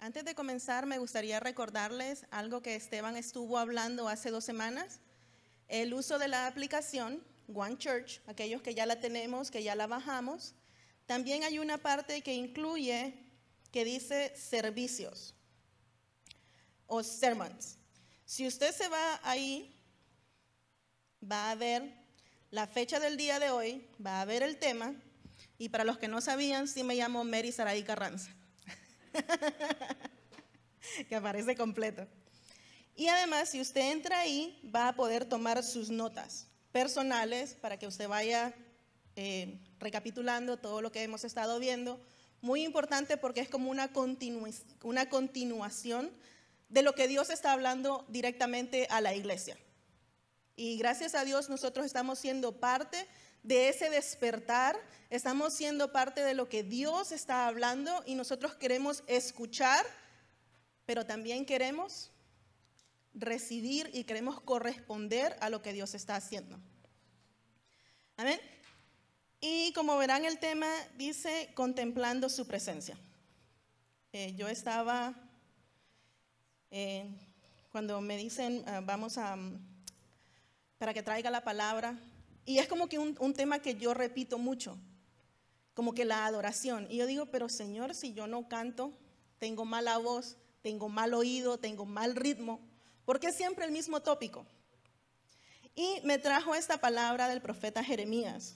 Antes de comenzar, me gustaría recordarles algo que Esteban estuvo hablando hace dos semanas, el uso de la aplicación One Church, aquellos que ya la tenemos, que ya la bajamos. También hay una parte que incluye, que dice servicios o sermons. Si usted se va ahí, va a ver la fecha del día de hoy, va a ver el tema, y para los que no sabían, sí me llamo Mary Saray Carranza, que aparece completo. Y además, si usted entra ahí, va a poder tomar sus notas personales para que usted vaya eh, recapitulando todo lo que hemos estado viendo. Muy importante porque es como una, una continuación de lo que Dios está hablando directamente a la iglesia. Y gracias a Dios nosotros estamos siendo parte de ese despertar, estamos siendo parte de lo que Dios está hablando y nosotros queremos escuchar, pero también queremos recibir y queremos corresponder a lo que Dios está haciendo. Amén. Y como verán el tema dice contemplando su presencia. Eh, yo estaba, eh, cuando me dicen ah, vamos a, para que traiga la palabra, y es como que un, un tema que yo repito mucho, como que la adoración. Y yo digo, pero Señor, si yo no canto, tengo mala voz, tengo mal oído, tengo mal ritmo, ¿por qué siempre el mismo tópico? Y me trajo esta palabra del profeta Jeremías,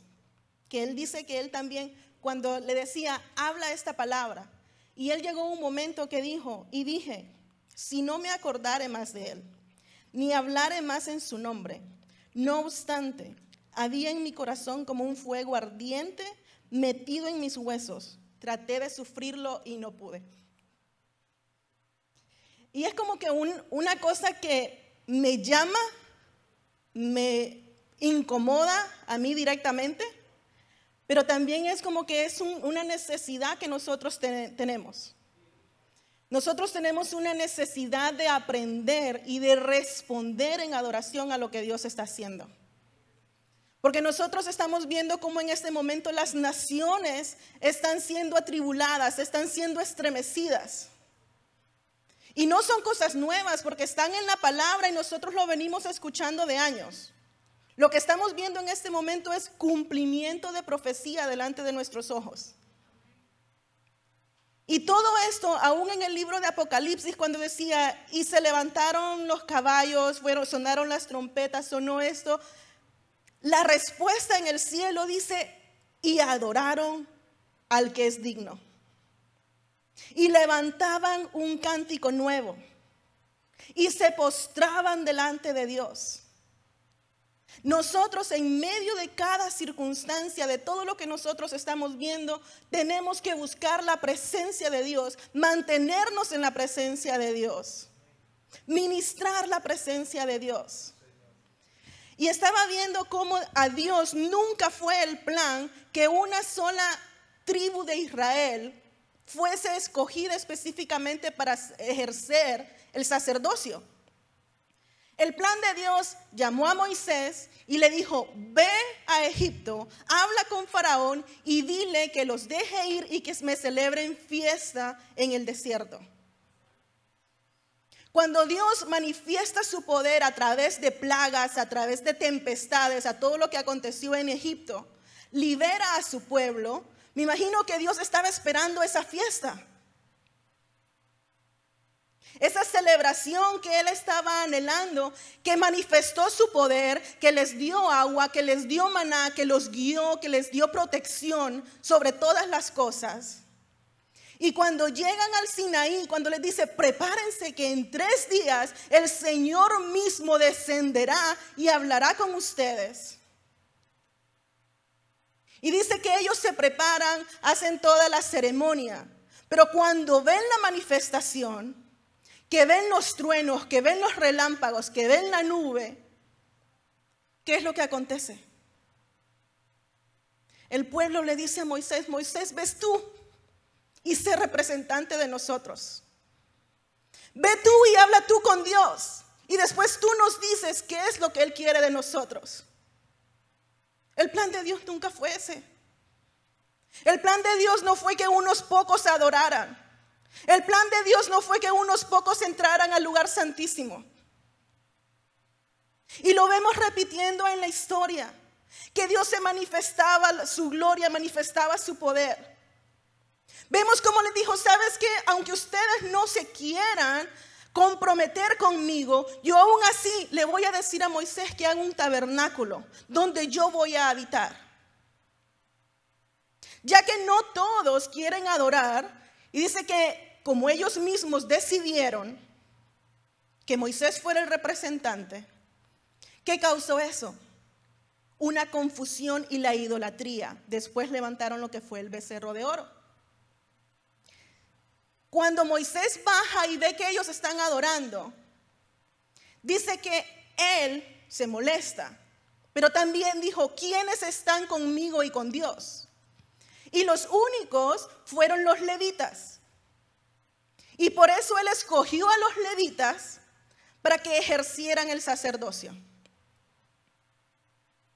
que él dice que él también, cuando le decía, habla esta palabra, y él llegó un momento que dijo, y dije, si no me acordare más de él, ni hablare más en su nombre, no obstante, había en mi corazón como un fuego ardiente metido en mis huesos. Traté de sufrirlo y no pude. Y es como que una cosa que me llama, me incomoda a mí directamente, pero también es como que es una necesidad que nosotros tenemos. Nosotros tenemos una necesidad de aprender y de responder en adoración a lo que Dios está haciendo. Porque nosotros estamos viendo cómo en este momento las naciones están siendo atribuladas, están siendo estremecidas. Y no son cosas nuevas porque están en la palabra y nosotros lo venimos escuchando de años. Lo que estamos viendo en este momento es cumplimiento de profecía delante de nuestros ojos. Y todo esto, aún en el libro de Apocalipsis, cuando decía, y se levantaron los caballos, fueron, sonaron las trompetas, sonó esto, la respuesta en el cielo dice, y adoraron al que es digno. Y levantaban un cántico nuevo. Y se postraban delante de Dios. Nosotros en medio de cada circunstancia, de todo lo que nosotros estamos viendo, tenemos que buscar la presencia de Dios, mantenernos en la presencia de Dios, ministrar la presencia de Dios. Y estaba viendo cómo a Dios nunca fue el plan que una sola tribu de Israel fuese escogida específicamente para ejercer el sacerdocio. El plan de Dios llamó a Moisés y le dijo, ve a Egipto, habla con Faraón y dile que los deje ir y que me celebren fiesta en el desierto. Cuando Dios manifiesta su poder a través de plagas, a través de tempestades, a todo lo que aconteció en Egipto, libera a su pueblo, me imagino que Dios estaba esperando esa fiesta. Esa celebración que él estaba anhelando, que manifestó su poder, que les dio agua, que les dio maná, que los guió, que les dio protección sobre todas las cosas. Y cuando llegan al Sinaí, cuando les dice, prepárense que en tres días el Señor mismo descenderá y hablará con ustedes. Y dice que ellos se preparan, hacen toda la ceremonia. Pero cuando ven la manifestación, que ven los truenos, que ven los relámpagos, que ven la nube, ¿qué es lo que acontece? El pueblo le dice a Moisés, Moisés, ¿ves tú? Y ser representante de nosotros. Ve tú y habla tú con Dios. Y después tú nos dices qué es lo que Él quiere de nosotros. El plan de Dios nunca fue ese. El plan de Dios no fue que unos pocos adoraran. El plan de Dios no fue que unos pocos entraran al lugar santísimo. Y lo vemos repitiendo en la historia, que Dios se manifestaba, su gloria manifestaba su poder. Vemos como le dijo, sabes que aunque ustedes no se quieran comprometer conmigo, yo aún así le voy a decir a Moisés que haga un tabernáculo donde yo voy a habitar. Ya que no todos quieren adorar, y dice que como ellos mismos decidieron que Moisés fuera el representante, ¿qué causó eso? Una confusión y la idolatría. Después levantaron lo que fue el becerro de oro. Cuando Moisés baja y ve que ellos están adorando, dice que él se molesta, pero también dijo, ¿quiénes están conmigo y con Dios? Y los únicos fueron los levitas. Y por eso él escogió a los levitas para que ejercieran el sacerdocio.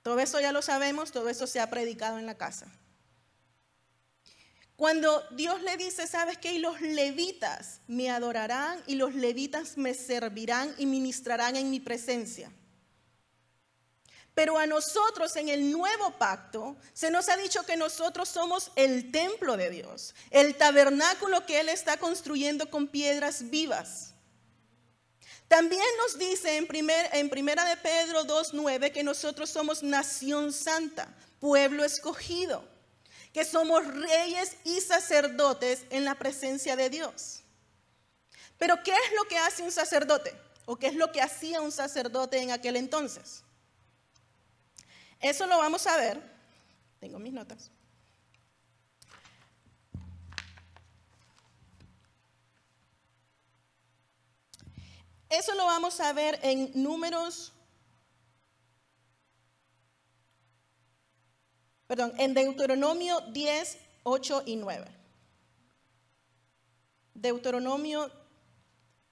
Todo eso ya lo sabemos, todo eso se ha predicado en la casa. Cuando Dios le dice, ¿sabes qué? Y los levitas me adorarán y los levitas me servirán y ministrarán en mi presencia. Pero a nosotros en el nuevo pacto se nos ha dicho que nosotros somos el templo de Dios, el tabernáculo que Él está construyendo con piedras vivas. También nos dice en, primer, en Primera de Pedro 2.9 que nosotros somos nación santa, pueblo escogido que somos reyes y sacerdotes en la presencia de Dios. Pero ¿qué es lo que hace un sacerdote? ¿O qué es lo que hacía un sacerdote en aquel entonces? Eso lo vamos a ver. Tengo mis notas. Eso lo vamos a ver en números perdón, en Deuteronomio 10, 8 y 9. Deuteronomio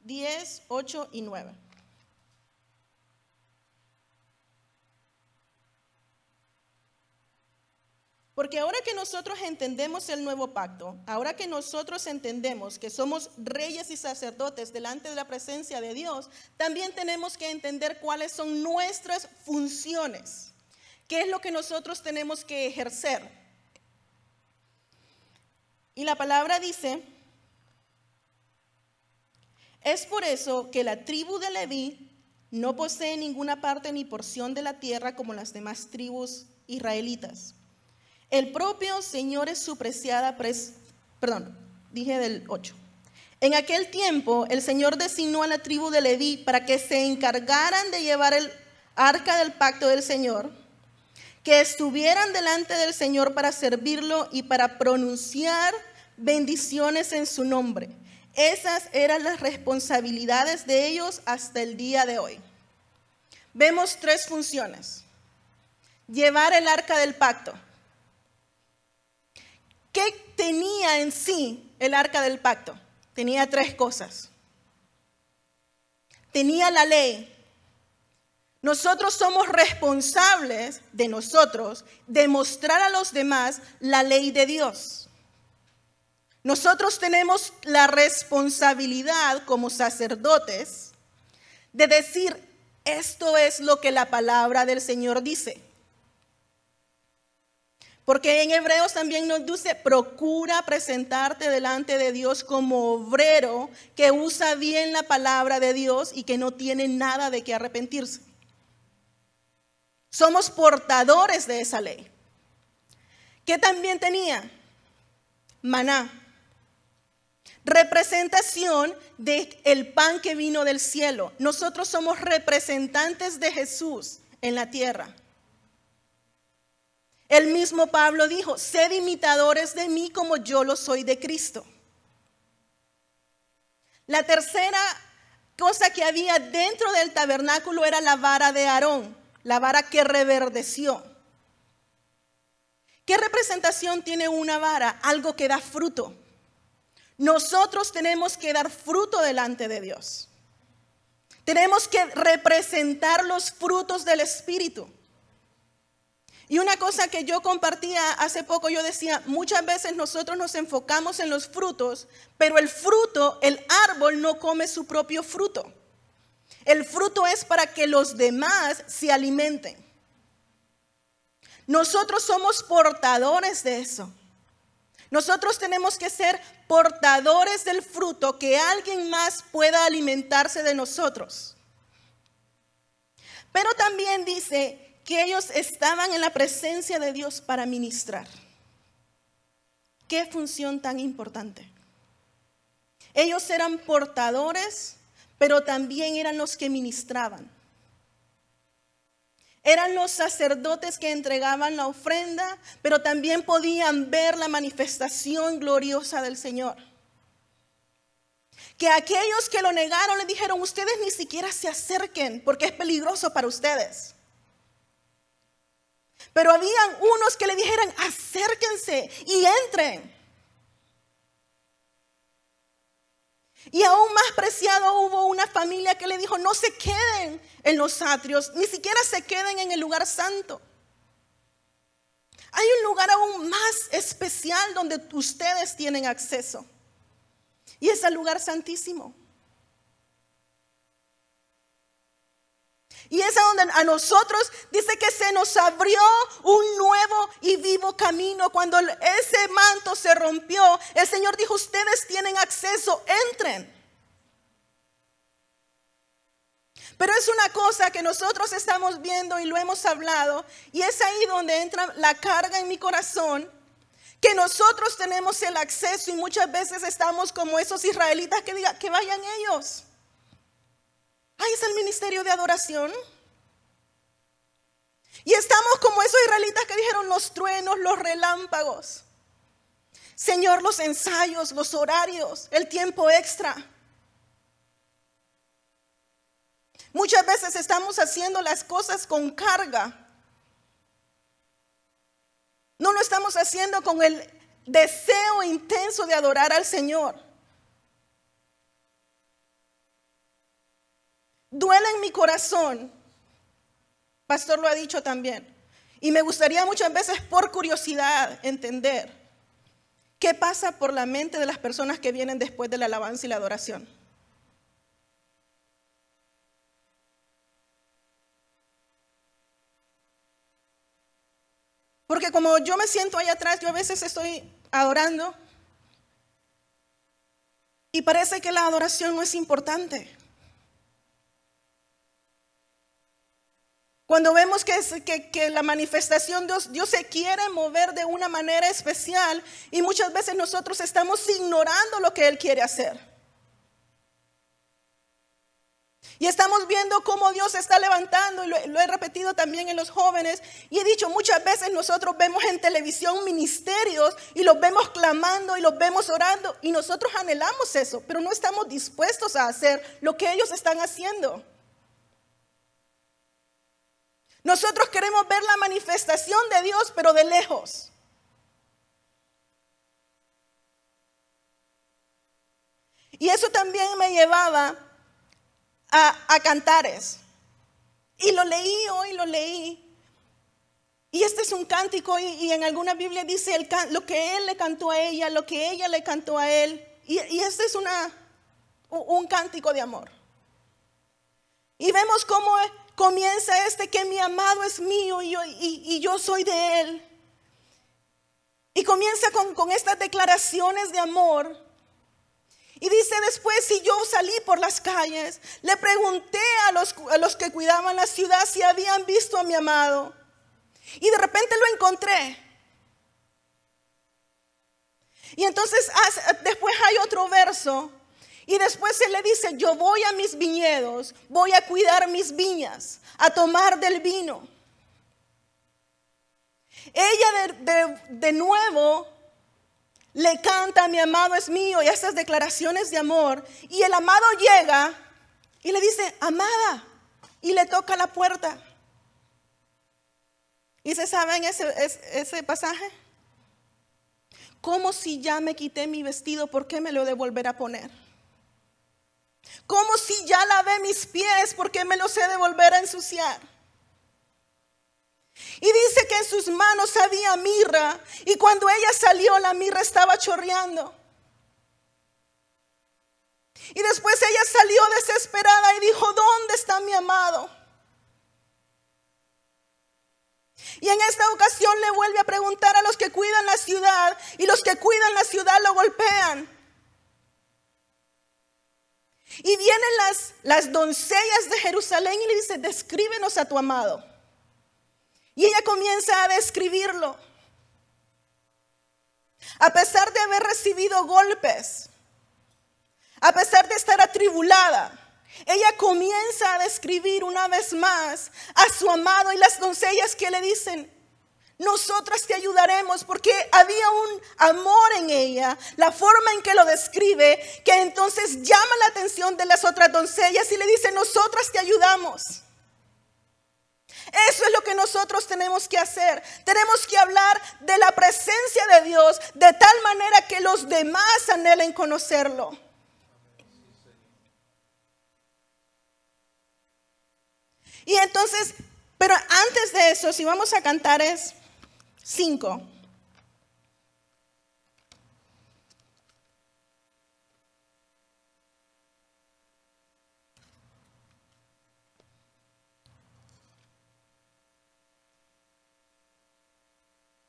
10, 8 y 9. Porque ahora que nosotros entendemos el nuevo pacto, ahora que nosotros entendemos que somos reyes y sacerdotes delante de la presencia de Dios, también tenemos que entender cuáles son nuestras funciones. ¿Qué es lo que nosotros tenemos que ejercer? Y la palabra dice, es por eso que la tribu de Leví no posee ninguna parte ni porción de la tierra como las demás tribus israelitas. El propio Señor es su preciada, pres perdón, dije del 8. En aquel tiempo el Señor designó a la tribu de Leví para que se encargaran de llevar el arca del pacto del Señor que estuvieran delante del Señor para servirlo y para pronunciar bendiciones en su nombre. Esas eran las responsabilidades de ellos hasta el día de hoy. Vemos tres funciones. Llevar el arca del pacto. ¿Qué tenía en sí el arca del pacto? Tenía tres cosas. Tenía la ley, nosotros somos responsables de nosotros demostrar a los demás la ley de Dios. Nosotros tenemos la responsabilidad como sacerdotes de decir, esto es lo que la palabra del Señor dice. Porque en Hebreos también nos dice, procura presentarte delante de Dios como obrero que usa bien la palabra de Dios y que no tiene nada de qué arrepentirse. Somos portadores de esa ley. ¿Qué también tenía? Maná. Representación del el pan que vino del cielo. Nosotros somos representantes de Jesús en la tierra. El mismo Pablo dijo, sed imitadores de mí como yo lo soy de Cristo. La tercera cosa que había dentro del tabernáculo era la vara de Aarón la vara que reverdeció. ¿Qué representación tiene una vara? Algo que da fruto. Nosotros tenemos que dar fruto delante de Dios. Tenemos que representar los frutos del Espíritu. Y una cosa que yo compartía hace poco, yo decía, muchas veces nosotros nos enfocamos en los frutos, pero el fruto, el árbol no come su propio fruto. El fruto es para que los demás se alimenten. Nosotros somos portadores de eso. Nosotros tenemos que ser portadores del fruto, que alguien más pueda alimentarse de nosotros. Pero también dice que ellos estaban en la presencia de Dios para ministrar. Qué función tan importante. Ellos eran portadores, pero también eran los que ministraban. Eran los sacerdotes que entregaban la ofrenda, pero también podían ver la manifestación gloriosa del Señor. Que aquellos que lo negaron le dijeron, ustedes ni siquiera se acerquen porque es peligroso para ustedes. Pero habían unos que le dijeran, acérquense y entren. Y aún más preciado hubo una familia que le dijo, no se queden en los atrios, ni siquiera se queden en el lugar santo. Hay un lugar aún más especial donde ustedes tienen acceso. Y es el lugar santísimo. Y es donde a nosotros dice que se nos abrió un nuevo y vivo camino. Cuando ese manto se rompió, el Señor dijo, ustedes tienen acceso, entren. Pero es una cosa que nosotros estamos viendo y lo hemos hablado, y es ahí donde entra la carga en mi corazón, que nosotros tenemos el acceso y muchas veces estamos como esos israelitas que digan que vayan ellos. Ahí es el ministerio de adoración. Y estamos como esos israelitas que dijeron los truenos, los relámpagos. Señor, los ensayos, los horarios, el tiempo extra. Muchas veces estamos haciendo las cosas con carga. No lo estamos haciendo con el deseo intenso de adorar al Señor. Duele en mi corazón. Pastor lo ha dicho también. Y me gustaría muchas veces por curiosidad entender qué pasa por la mente de las personas que vienen después de la alabanza y la adoración. Porque como yo me siento ahí atrás, yo a veces estoy adorando y parece que la adoración no es importante. Cuando vemos que, la manifestación de Dios, Dios se quiere mover de una manera especial y muchas veces nosotros estamos ignorando lo que Él quiere hacer. Y estamos viendo cómo Dios se está levantando, y lo, lo, he repetido también en los jóvenes, y he dicho muchas veces nosotros vemos en televisión ministerios y los vemos clamando y los vemos orando, y nosotros anhelamos eso, pero no estamos dispuestos a hacer lo que ellos están haciendo. Nosotros queremos ver la manifestación de Dios, pero de lejos. Y eso también me llevaba a, cantares. Y lo leí hoy, lo leí. Y este es un cántico y, en alguna Biblia dice lo que él le cantó a ella, lo que ella le cantó a él. Y, este es un cántico de amor. Y vemos cómo comienza este que mi amado es mío y yo, soy de él. Y comienza con, estas declaraciones de amor. Y dice después, si yo salí por las calles, le pregunté a los que cuidaban la ciudad si habían visto a mi amado. Y de repente lo encontré. Y entonces después hay otro verso y después se le dice, yo voy a mis viñedos, voy a cuidar mis viñas, a tomar del vino. Ella de, nuevo le canta, mi amado es mío, y esas declaraciones de amor. Y el amado llega y le dice, amada, y le toca la puerta. ¿Y se saben ese, ese, ese pasaje? Como si ya me quité mi vestido, ¿por qué me lo de volver a poner? Como si ya lavé mis pies porque me los he de volver a ensuciar. Y dice que en sus manos había mirra y cuando ella salió la mirra estaba chorreando. Y después ella salió desesperada y dijo, ¿dónde está mi amado? Y en esta ocasión le vuelve a preguntar a los que cuidan la ciudad y los que cuidan la ciudad lo golpean. Y vienen las, las doncellas de Jerusalén y le dice, descríbenos a tu amado. Y ella comienza a describirlo. A pesar de haber recibido golpes, a pesar de estar atribulada, ella comienza a describir una vez más a su amado y las doncellas que le dicen, nosotras te ayudaremos porque había un amor en ella, la forma en que lo describe, que entonces llama la atención de las otras doncellas y le dice, nosotras te ayudamos. Eso es lo que nosotros tenemos que hacer. Tenemos que hablar de la presencia de Dios de tal manera que los demás anhelen conocerlo. Y entonces, pero antes de eso, si vamos a cantar es 5.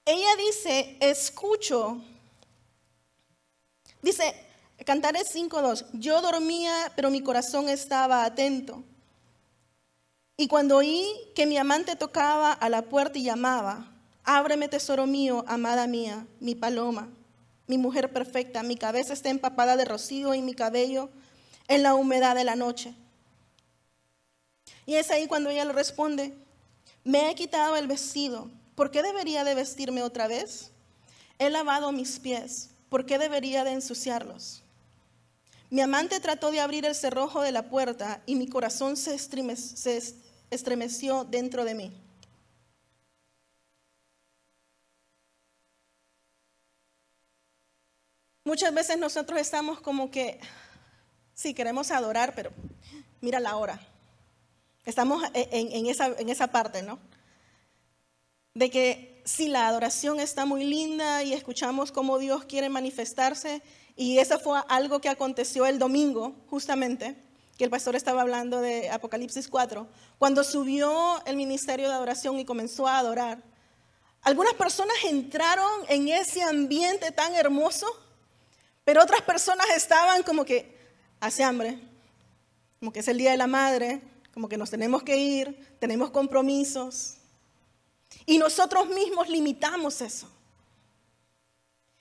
Ella dice, escucho. Dice, Cantaré 5.2. Yo dormía, pero mi corazón estaba atento. Y cuando oí que mi amante tocaba a la puerta y llamaba, ábreme tesoro mío, amada mía, mi paloma, mi mujer perfecta, mi cabeza está empapada de rocío y mi cabello en la humedad de la noche. Y es ahí cuando ella le responde, me he quitado el vestido, ¿por qué debería de vestirme otra vez? He lavado mis pies, ¿por qué debería de ensuciarlos? Mi amante trató de abrir el cerrojo de la puerta y mi corazón se, estremeció, dentro de mí. Muchas veces nosotros estamos como que, sí, queremos adorar, pero mira la hora. Estamos en, esa, en esa parte, ¿no? De que si la adoración está muy linda y escuchamos cómo Dios quiere manifestarse, y eso fue algo que aconteció el domingo, justamente, que el pastor estaba hablando de Apocalipsis 4, cuando subió el ministerio de adoración y comenzó a adorar, algunas personas entraron en ese ambiente tan hermoso, pero otras personas estaban como que hace hambre, como que es el Día de la Madre, como que nos tenemos que ir, tenemos compromisos. Y nosotros mismos limitamos eso.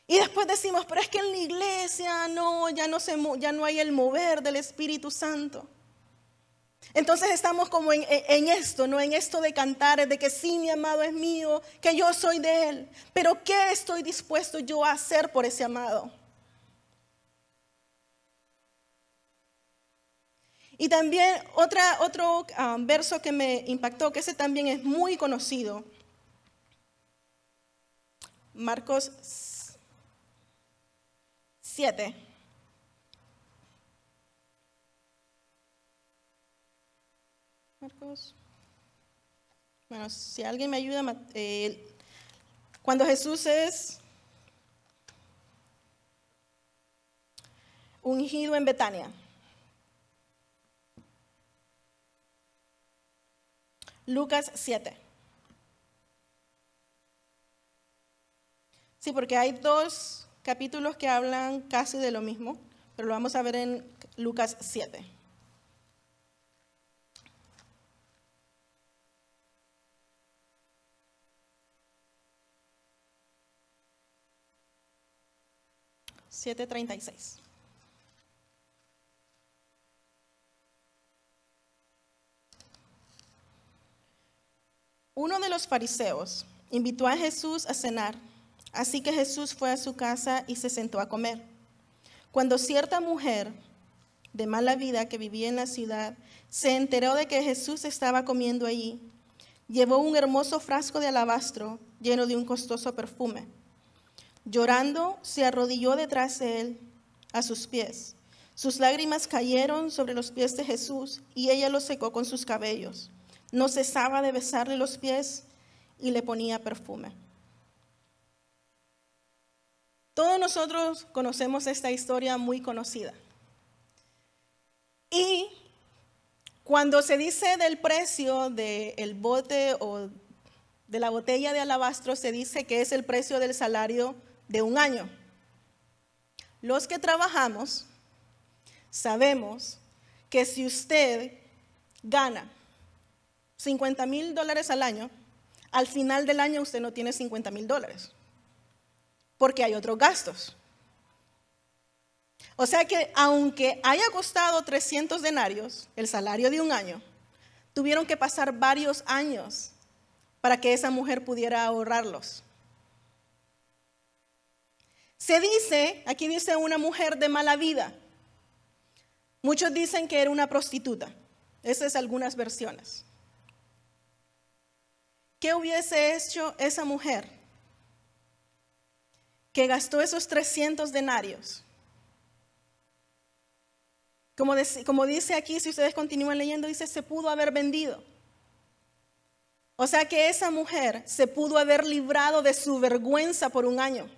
Y después decimos, pero es que en la iglesia no, ya no, se, ya no hay el mover del Espíritu Santo. Entonces estamos como en, esto, ¿no? En esto de cantar, de que sí, mi amado es mío, que yo soy de él. Pero ¿qué estoy dispuesto yo a hacer por ese amado? Y también otra, otro ah, verso que me impactó, que ese también es muy conocido. Marcos 7. Marcos. Bueno, si alguien me ayuda, eh, cuando Jesús es ungido en Betania. Lucas 7. Sí, porque hay dos capítulos que hablan casi de lo mismo, pero lo vamos a ver en Lucas 7. Siete treinta y seis. Uno de los fariseos invitó a Jesús a cenar Así que Jesús fue a su casa y se sentó a comer. Cuando cierta mujer de mala vida que vivía en la ciudad se enteró de que Jesús estaba comiendo allí, llevó un hermoso frasco de alabastro lleno de un costoso perfume. Llorando, se arrodilló detrás de él a sus pies. Sus lágrimas cayeron sobre los pies de Jesús y ella los secó con sus cabellos. No cesaba de besarle los pies y le ponía perfume. Todos nosotros conocemos esta historia muy conocida. Y cuando se dice del precio del bote o de la botella de alabastro, se dice que es el precio del salario de un año. Los que trabajamos sabemos que si usted gana 50 mil dólares al año, al final del año usted no tiene 50 mil dólares, porque hay otros gastos. O sea que aunque haya costado 300 denarios, el salario de un año, tuvieron que pasar varios años para que esa mujer pudiera ahorrarlos. Se dice, aquí dice una mujer de mala vida. Muchos dicen que era una prostituta. Esas son algunas versiones. ¿Qué hubiese hecho esa mujer que gastó esos 300 denarios? Como, como, dice aquí, si ustedes continúan leyendo, dice, se pudo haber vendido. O sea que esa mujer se pudo haber librado de su vergüenza por un año,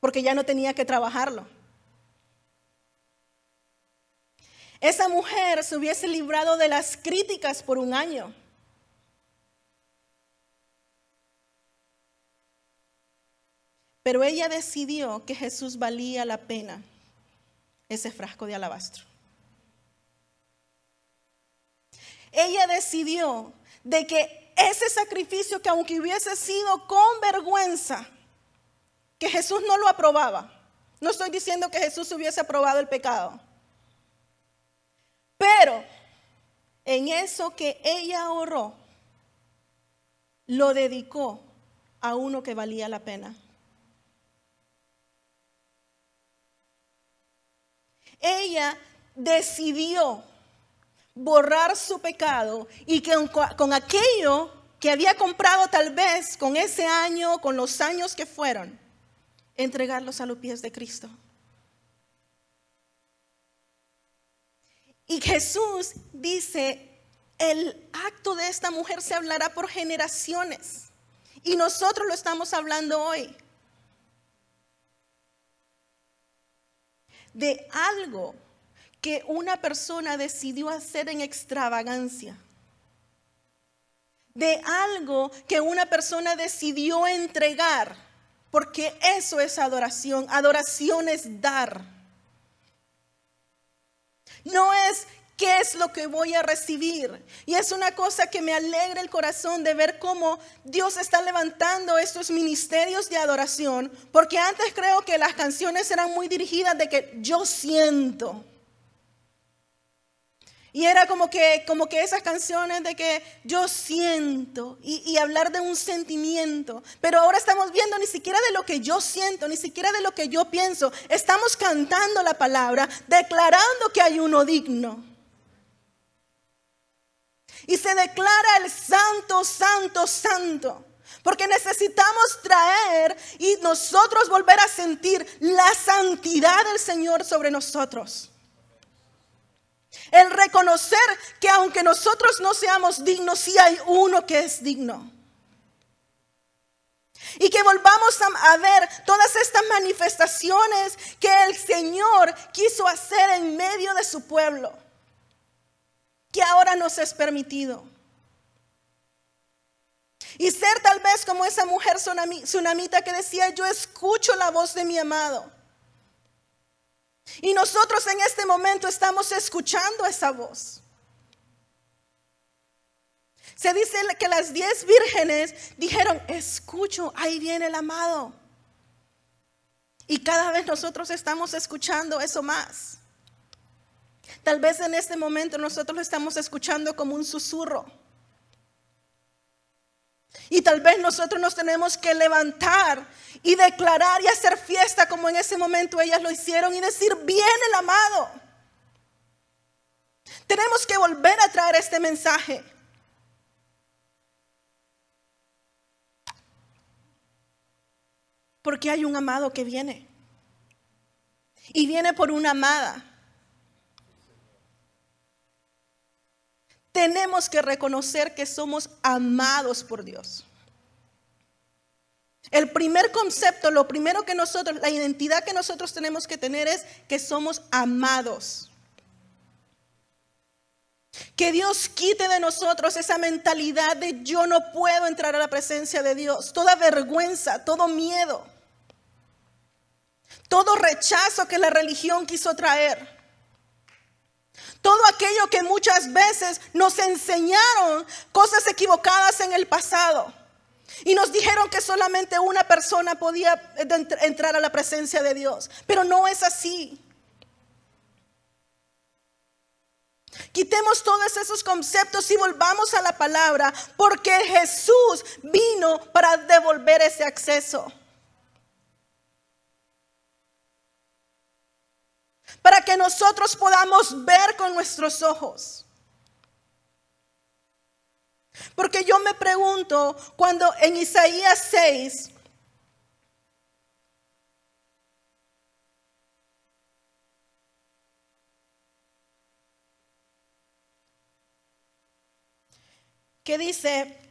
porque ya no tenía que trabajarlo. Esa mujer se hubiese librado de las críticas por un año. Pero ella decidió que Jesús valía la pena ese frasco de alabastro. Ella decidió de que ese sacrificio que aunque hubiese sido con vergüenza, que Jesús no lo aprobaba. No estoy diciendo que Jesús hubiese aprobado el pecado. Pero en eso que ella ahorró, lo dedicó a uno que valía la pena. Ella decidió borrar su pecado y que con, aquello que había comprado tal vez con ese año, con los años que fueron, entregarlos a los pies de Cristo. Y Jesús dice, el acto de esta mujer se hablará por generaciones. Y nosotros lo estamos hablando hoy. De algo que una persona decidió hacer en extravagancia. De algo que una persona decidió entregar. Porque eso es adoración. Adoración es dar. No es qué es lo que voy a recibir. Y es una cosa que me alegra el corazón de ver cómo Dios está levantando estos ministerios de adoración. Porque antes creo que las canciones eran muy dirigidas de que yo siento. Y era como que, como que esas canciones de que yo siento y, y, hablar de un sentimiento. Pero ahora estamos viendo ni siquiera de lo que yo siento, ni siquiera de lo que yo pienso. Estamos cantando la palabra, declarando que hay uno digno. Y se declara el santo, santo, santo. Porque necesitamos traer y nosotros volver a sentir la santidad del Señor sobre nosotros. El reconocer que aunque nosotros no seamos dignos, sí hay uno que es digno. Y que volvamos a, ver todas estas manifestaciones que el Señor quiso hacer en medio de su pueblo, que ahora nos es permitido. Y ser tal vez como esa mujer tsunamita que decía, yo escucho la voz de mi amado. Y nosotros en este momento estamos escuchando esa voz. Se dice que las diez vírgenes dijeron, escucho, ahí viene el amado. Y cada vez nosotros estamos escuchando eso más. Tal vez en este momento nosotros lo estamos escuchando como un susurro. Y tal vez nosotros nos tenemos que levantar y declarar y hacer fiesta como en ese momento ellas lo hicieron y decir, viene el amado. Tenemos que volver a traer este mensaje. Porque hay un amado que viene. Y viene por una amada. Tenemos que reconocer que somos amados por Dios. El primer concepto, lo primero que nosotros, la identidad que nosotros tenemos que tener es que somos amados. Que Dios quite de nosotros esa mentalidad de yo no puedo entrar a la presencia de Dios, toda vergüenza, todo miedo, todo rechazo que la religión quiso traer. Todo aquello que muchas veces nos enseñaron cosas equivocadas en el pasado. Y nos dijeron que solamente una persona podía entrar a la presencia de Dios. Pero no es así. Quitemos todos esos conceptos y volvamos a la palabra, porque Jesús vino para devolver ese acceso. Para que nosotros podamos ver con nuestros ojos. Porque yo me pregunto, cuando en Isaías 6, que dice,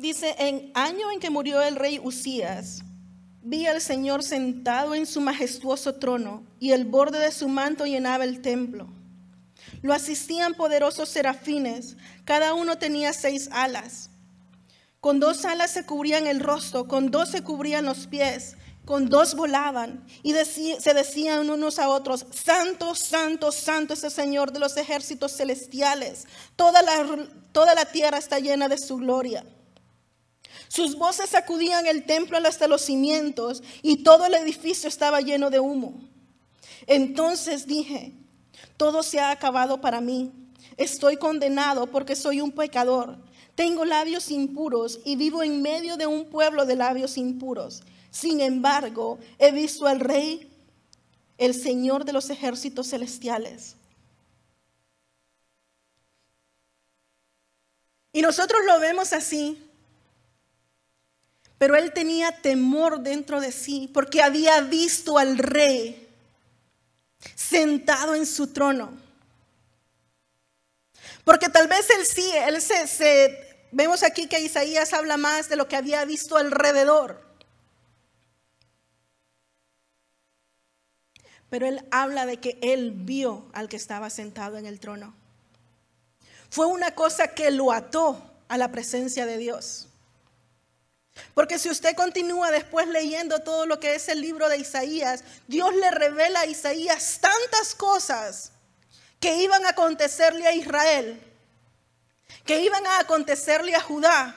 Dice, en año en que murió el rey Usías, vi al Señor sentado en su majestuoso trono y el borde de su manto llenaba el templo. Lo asistían poderosos serafines, cada uno tenía seis alas. Con dos alas se cubrían el rostro, con dos se cubrían los pies, con dos volaban y se decían unos a otros, Santo, Santo, Santo es el Señor de los ejércitos celestiales. Toda la, toda la tierra está llena de su gloria. Sus voces sacudían el templo hasta los cimientos y todo el edificio estaba lleno de humo. Entonces dije, todo se ha acabado para mí. Estoy condenado porque soy un pecador. Tengo labios impuros y vivo en medio de un pueblo de labios impuros. Sin embargo, he visto al Rey, el Señor de los ejércitos celestiales. Y nosotros lo vemos así. Pero él tenía temor dentro de sí porque había visto al rey sentado en su trono. Porque tal vez él sí, él se, vemos aquí que Isaías habla más de lo que había visto alrededor. Pero él habla de que él vio al que estaba sentado en el trono. Fue una cosa que lo ató a la presencia de Dios. Porque si usted continúa después leyendo todo lo que es el libro de Isaías, Dios le revela a Isaías tantas cosas que iban a acontecerle a Israel, que iban a acontecerle a Judá.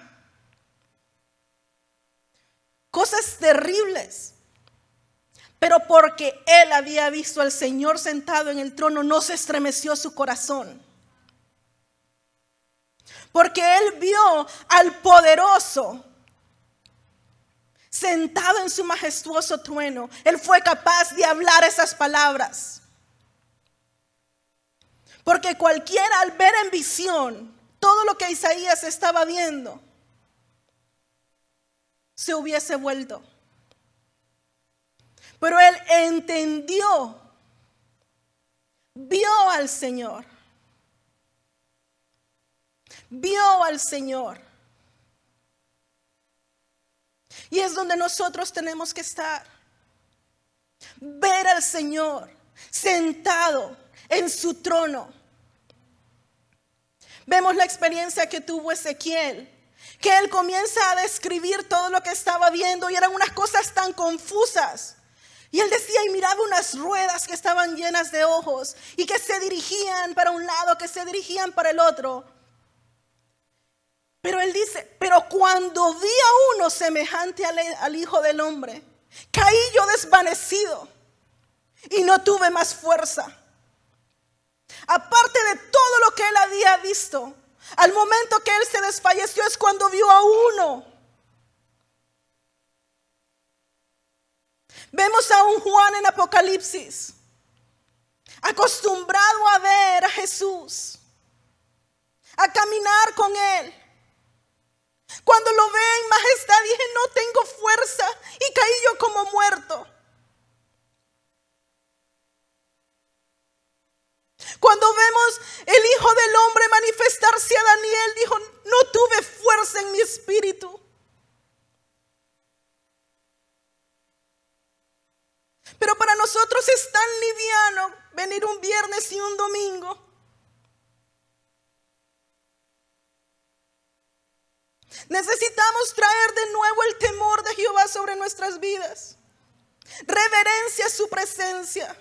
Cosas terribles. Pero porque él había visto al Señor sentado en el trono, no se estremeció su corazón. Porque él vio al poderoso sentado en su majestuoso trueno, él fue capaz de hablar esas palabras. Porque cualquiera al ver en visión todo lo que Isaías estaba viendo, se hubiese vuelto. Pero él entendió, vio al Señor, vio al Señor. Y es donde nosotros tenemos que estar. Ver al Señor sentado en su trono. Vemos la experiencia que tuvo Ezequiel, que él comienza a describir todo lo que estaba viendo y eran unas cosas tan confusas. Y él decía, y miraba unas ruedas que estaban llenas de ojos y que se dirigían para un lado, que se dirigían para el otro. Pero él dice, pero cuando vi a uno semejante al, Hijo del Hombre, caí yo desvanecido y no tuve más fuerza. Aparte de todo lo que él había visto, al momento que él se desfalleció es cuando vio a uno. Vemos a un Juan en Apocalipsis, acostumbrado a ver a Jesús a caminar con Él. Cuando lo ve en majestad dije, no tengo fuerza y caí yo como muerto. Cuando vemos el Hijo del Hombre manifestarse a Daniel, dijo, no tuve fuerza en mi espíritu. Pero para nosotros es tan liviano venir un viernes y un domingo. Necesitamos traer de nuevo el temor de Jehová sobre nuestras vidas. Reverencia su presencia.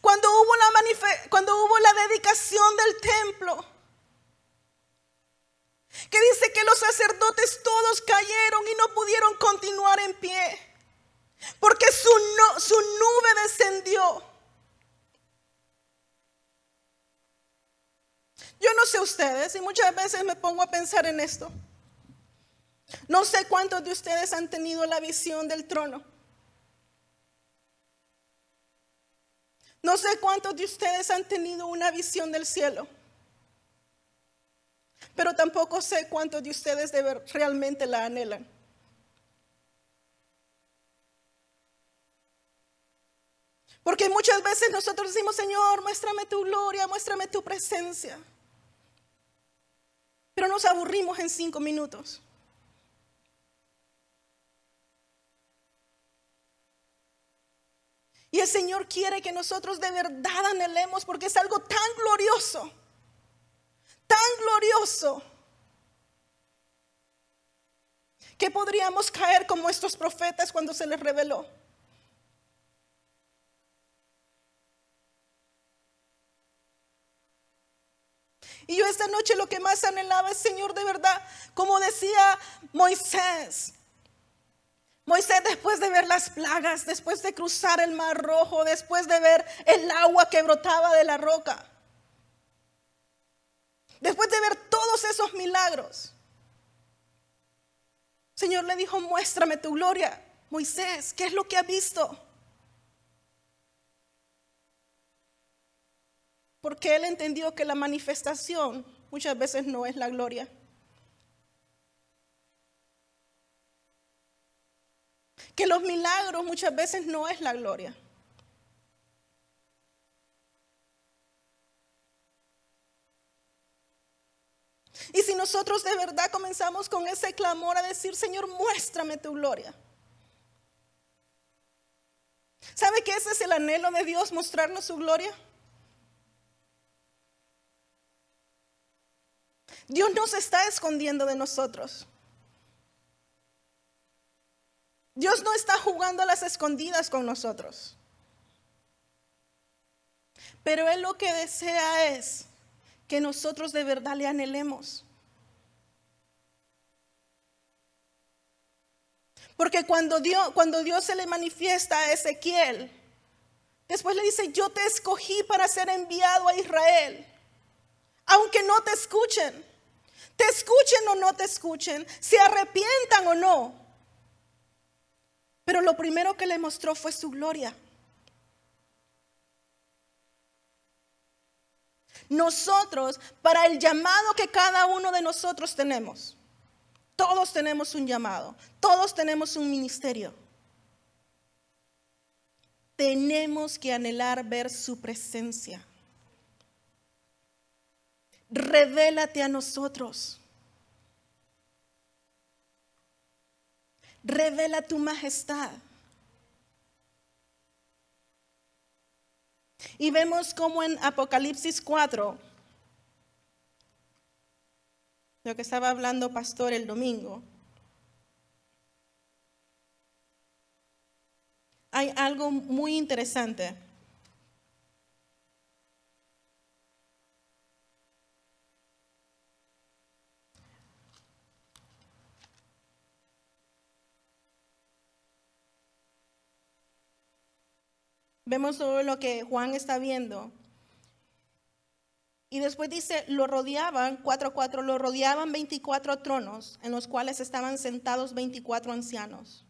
Cuando hubo, la cuando hubo la dedicación del templo, que dice que los sacerdotes todos cayeron y no pudieron continuar en pie, porque su nube descendió. Yo no sé ustedes y muchas veces me pongo a pensar en esto. No sé cuántos de ustedes han tenido la visión del trono. No sé cuántos de ustedes han tenido una visión del cielo. Pero tampoco sé cuántos de ustedes realmente la anhelan. Porque muchas veces nosotros decimos, Señor, muéstrame tu gloria, muéstrame tu presencia. Pero nos aburrimos en cinco minutos. Y el Señor quiere que nosotros de verdad anhelemos porque es algo tan glorioso, tan glorioso, que podríamos caer como estos profetas cuando se les reveló. Y yo esta noche lo que más anhelaba es, Señor, de verdad, como decía Moisés. Moisés después de ver las plagas, después de cruzar el mar rojo, después de ver el agua que brotaba de la roca, después de ver todos esos milagros, Señor le dijo, muéstrame tu gloria. Moisés, ¿qué es lo que ha visto? Porque él entendió que la manifestación muchas veces no es la gloria. Que los milagros muchas veces no es la gloria. Y si nosotros de verdad comenzamos con ese clamor a decir, Señor, muéstrame tu gloria. ¿Sabe que ese es el anhelo de Dios, mostrarnos su gloria? Dios no se está escondiendo de nosotros. Dios no está jugando a las escondidas con nosotros. Pero Él lo que desea es que nosotros de verdad le anhelemos. Porque cuando Dios, cuando Dios se le manifiesta a Ezequiel, después le dice, yo te escogí para ser enviado a Israel, aunque no te escuchen te escuchen o no te escuchen, se arrepientan o no. Pero lo primero que le mostró fue su gloria. Nosotros, para el llamado que cada uno de nosotros tenemos, todos tenemos un llamado, todos tenemos un ministerio. Tenemos que anhelar ver su presencia revélate a nosotros. Revela tu majestad. Y vemos como en Apocalipsis 4, lo que estaba hablando pastor el domingo, hay algo muy interesante. Vemos todo lo que Juan está viendo. Y después dice, lo rodeaban, 4 4, lo rodeaban 24 tronos en los cuales estaban sentados 24 ancianos.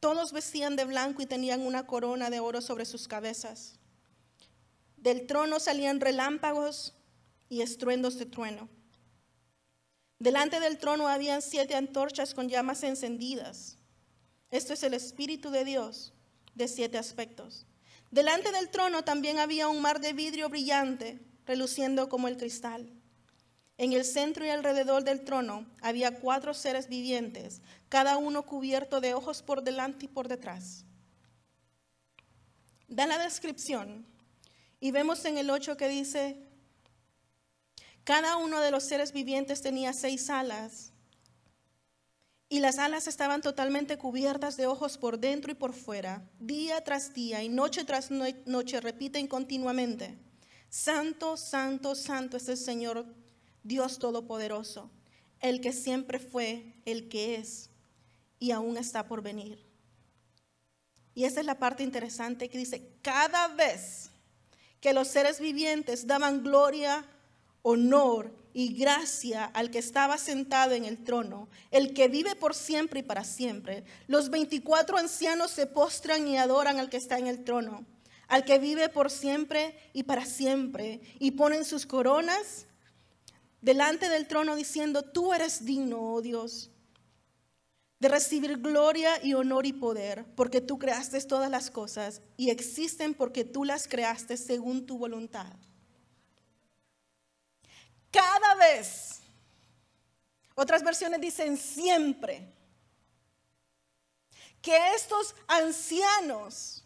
Todos vestían de blanco y tenían una corona de oro sobre sus cabezas. Del trono salían relámpagos y estruendos de trueno. Delante del trono habían siete antorchas con llamas encendidas. Esto es el Espíritu de Dios de siete aspectos. Delante del trono también había un mar de vidrio brillante, reluciendo como el cristal. En el centro y alrededor del trono había cuatro seres vivientes, cada uno cubierto de ojos por delante y por detrás. Da la descripción y vemos en el 8 que dice, cada uno de los seres vivientes tenía seis alas y las alas estaban totalmente cubiertas de ojos por dentro y por fuera. Día tras día y noche tras noche repiten continuamente, Santo, Santo, Santo es el Señor Dios Todopoderoso, el que siempre fue, el que es y aún está por venir. Y esa es la parte interesante que dice, cada vez que los seres vivientes daban gloria, honor y gracia al que estaba sentado en el trono, el que vive por siempre y para siempre. Los 24 ancianos se postran y adoran al que está en el trono, al que vive por siempre y para siempre, y ponen sus coronas delante del trono diciendo, tú eres digno, oh Dios, de recibir gloria y honor y poder, porque tú creaste todas las cosas y existen porque tú las creaste según tu voluntad. Cada vez, otras versiones dicen siempre, que estos ancianos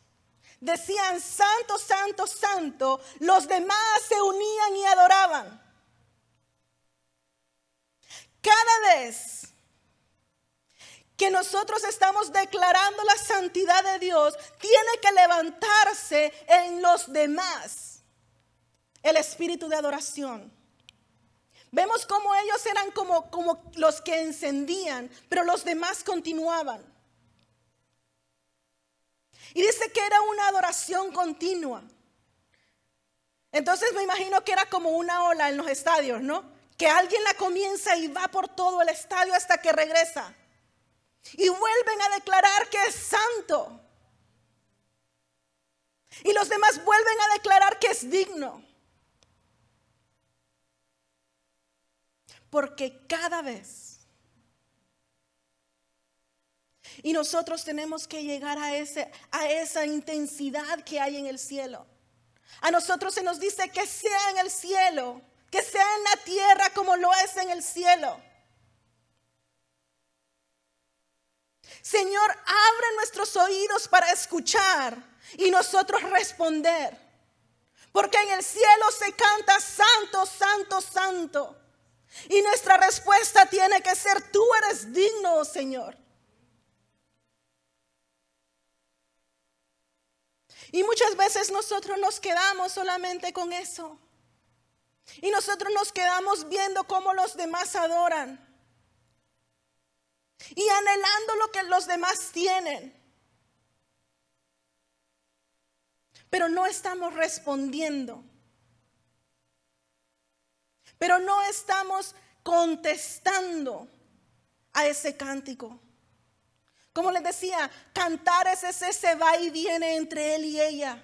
decían, santo, santo, santo, los demás se unían y adoraban. Cada vez que nosotros estamos declarando la santidad de Dios, tiene que levantarse en los demás el espíritu de adoración. Vemos cómo ellos eran como, como los que encendían, pero los demás continuaban. Y dice que era una adoración continua. Entonces me imagino que era como una ola en los estadios, ¿no? Que alguien la comienza y va por todo el estadio hasta que regresa. Y vuelven a declarar que es santo. Y los demás vuelven a declarar que es digno. Porque cada vez, y nosotros tenemos que llegar a, ese, a esa intensidad que hay en el cielo. A nosotros se nos dice que sea en el cielo, que sea en la tierra como lo es en el cielo. Señor, abre nuestros oídos para escuchar y nosotros responder. Porque en el cielo se canta santo, santo, santo. Y nuestra respuesta tiene que ser, tú eres digno, Señor. Y muchas veces nosotros nos quedamos solamente con eso. Y nosotros nos quedamos viendo cómo los demás adoran y anhelando lo que los demás tienen. Pero no estamos respondiendo. Pero no estamos contestando a ese cántico. Como les decía, cantar es ese va y viene entre él y ella.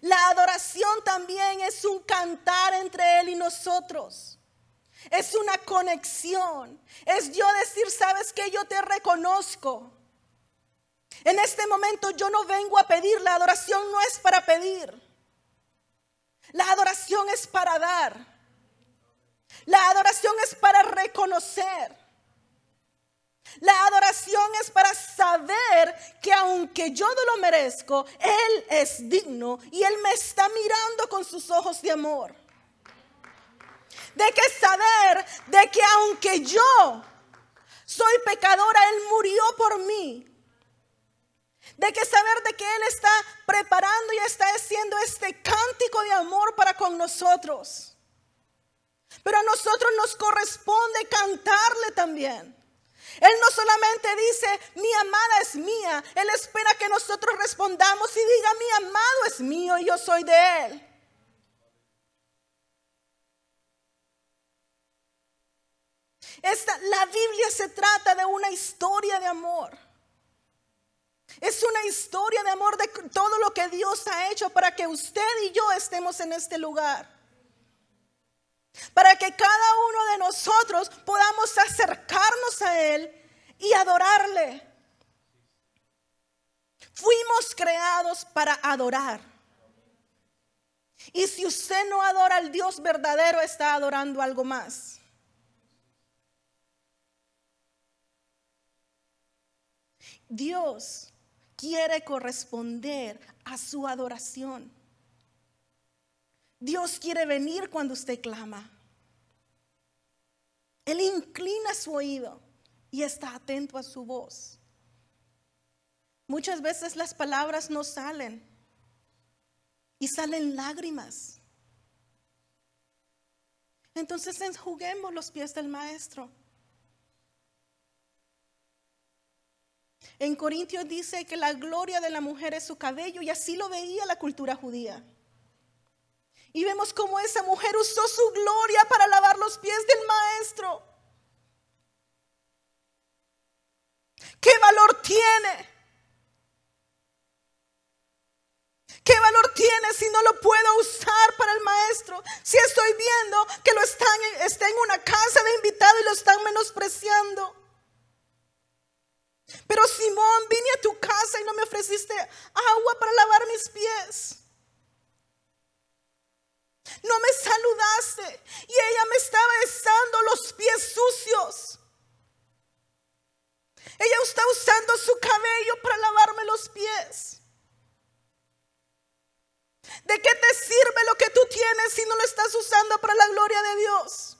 La adoración también es un cantar entre él y nosotros. Es una conexión. Es yo decir, sabes que yo te reconozco. En este momento yo no vengo a pedir, la adoración no es para pedir. La adoración es para dar. La adoración es para reconocer. La adoración es para saber que aunque yo no lo merezco, Él es digno y Él me está mirando con sus ojos de amor de que saber de que aunque yo soy pecadora, Él murió por mí. De que saber de que Él está preparando y está haciendo este de amor para con nosotros. Pero a nosotros nos corresponde cantarle también. Él no solamente dice, mi amada es mía, Él espera que nosotros respondamos y diga, mi amado es mío y yo soy de Él. la Biblia se trata de una historia de amor. Es una historia de amor de todo lo que Dios ha hecho para que usted y yo estemos en este lugar. Para que cada uno de nosotros podamos acercarnos a Él y adorarle. Fuimos creados para adorar. Y si usted no adora al Dios verdadero, está adorando algo más. Dios quiere corresponder a su adoración. Dios quiere venir cuando usted clama. Él inclina su oído y está atento a su voz. Muchas veces las palabras no salen y salen lágrimas. Entonces enjuguemos los pies del maestro. En Corintios dice que la gloria de la mujer es su cabello y así lo veía la cultura judía. Y vemos cómo esa mujer usó su gloria para lavar los pies del maestro. ¿Qué valor tiene? ¿Qué valor tiene si no lo puedo usar para el maestro? Si estoy viendo que lo están, está en una casa de invitado y lo están menospreciando. Pero Simón, vine a tu casa y no me ofreciste agua para lavar mis pies. No me saludaste y ella me estaba besando los pies sucios. Ella está usando su cabello para lavarme los pies. ¿De qué te sirve lo que tú tienes si no lo estás usando para la gloria de Dios?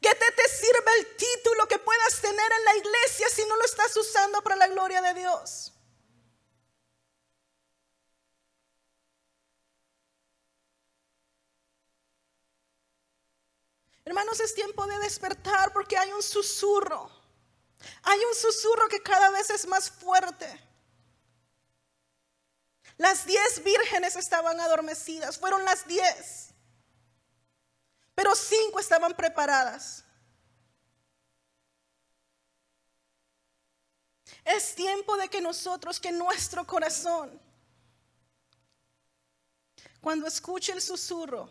¿Qué te, sirve el título que puedas tener en la iglesia si no lo estás usando para la gloria de Dios? Hermanos, es tiempo de despertar porque hay un susurro. Hay un susurro que cada vez es más fuerte. Las diez vírgenes estaban adormecidas, fueron las diez pero cinco estaban preparadas. Es tiempo de que nosotros, que nuestro corazón, cuando escuche el susurro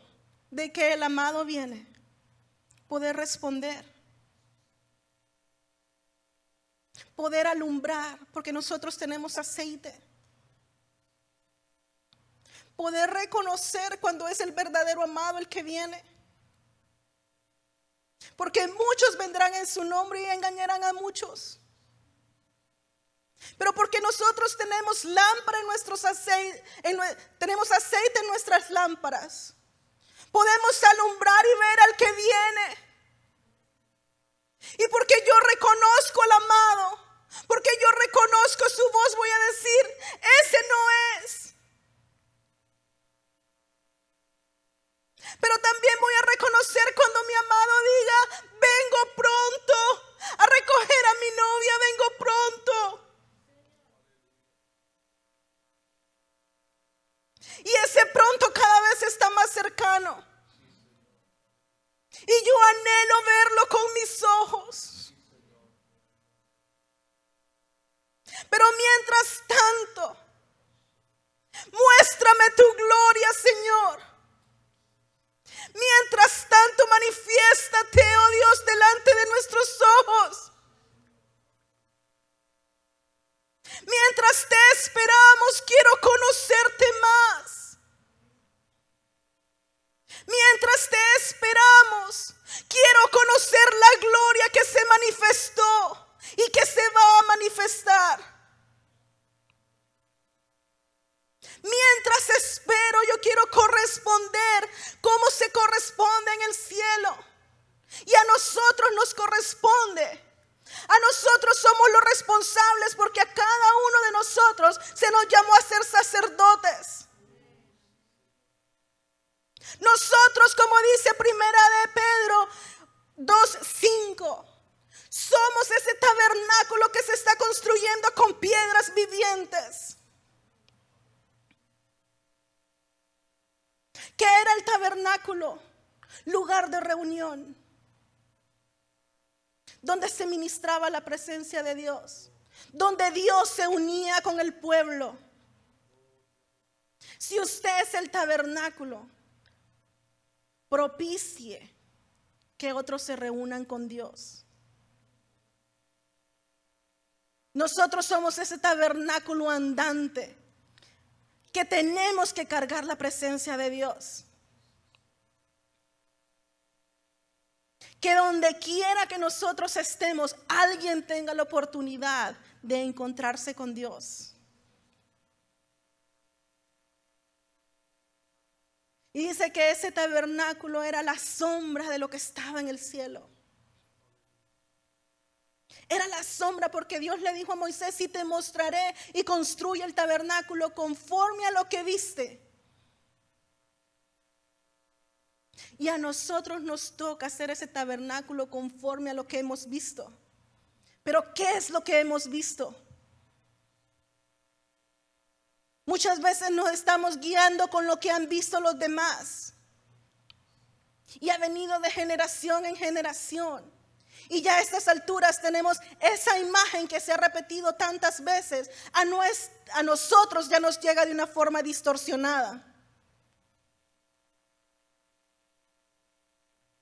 de que el amado viene, poder responder, poder alumbrar, porque nosotros tenemos aceite, poder reconocer cuando es el verdadero amado el que viene porque muchos vendrán en su nombre y engañarán a muchos. Pero porque nosotros tenemos lámpara en nuestros aceites, tenemos aceite en nuestras lámparas, podemos alumbrar y ver al que viene. Y porque yo reconozco al amado, porque yo reconozco su voz, voy a decir, ese no es. Pero también voy a reconocer cuando mi amado diga, vengo pronto presencia de Dios, donde Dios se unía con el pueblo. Si usted es el tabernáculo, propicie que otros se reúnan con Dios. Nosotros somos ese tabernáculo andante que tenemos que cargar la presencia de Dios. Que donde quiera que nosotros estemos, alguien tenga la oportunidad de encontrarse con Dios. Y dice que ese tabernáculo era la sombra de lo que estaba en el cielo. Era la sombra porque Dios le dijo a Moisés, si te mostraré y construye el tabernáculo conforme a lo que viste. Y a nosotros nos toca hacer ese tabernáculo conforme a lo que hemos visto. Pero ¿qué es lo que hemos visto? Muchas veces nos estamos guiando con lo que han visto los demás. Y ha venido de generación en generación. Y ya a estas alturas tenemos esa imagen que se ha repetido tantas veces. A, a nosotros ya nos llega de una forma distorsionada.